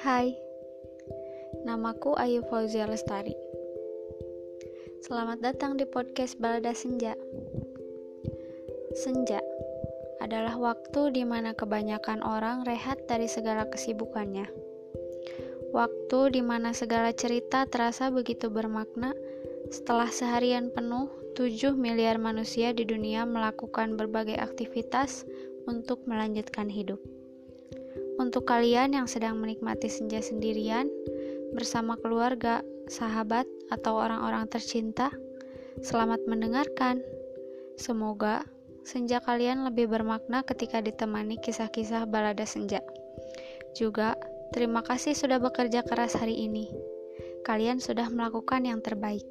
Hai, namaku Ayu Fauzia Lestari. Selamat datang di podcast Balada Senja. Senja adalah waktu di mana kebanyakan orang rehat dari segala kesibukannya. Waktu di mana segala cerita terasa begitu bermakna setelah seharian penuh 7 miliar manusia di dunia melakukan berbagai aktivitas untuk melanjutkan hidup. Untuk kalian yang sedang menikmati senja sendirian, bersama keluarga, sahabat, atau orang-orang tercinta, selamat mendengarkan. Semoga senja kalian lebih bermakna ketika ditemani kisah-kisah balada senja. Juga, terima kasih sudah bekerja keras hari ini. Kalian sudah melakukan yang terbaik.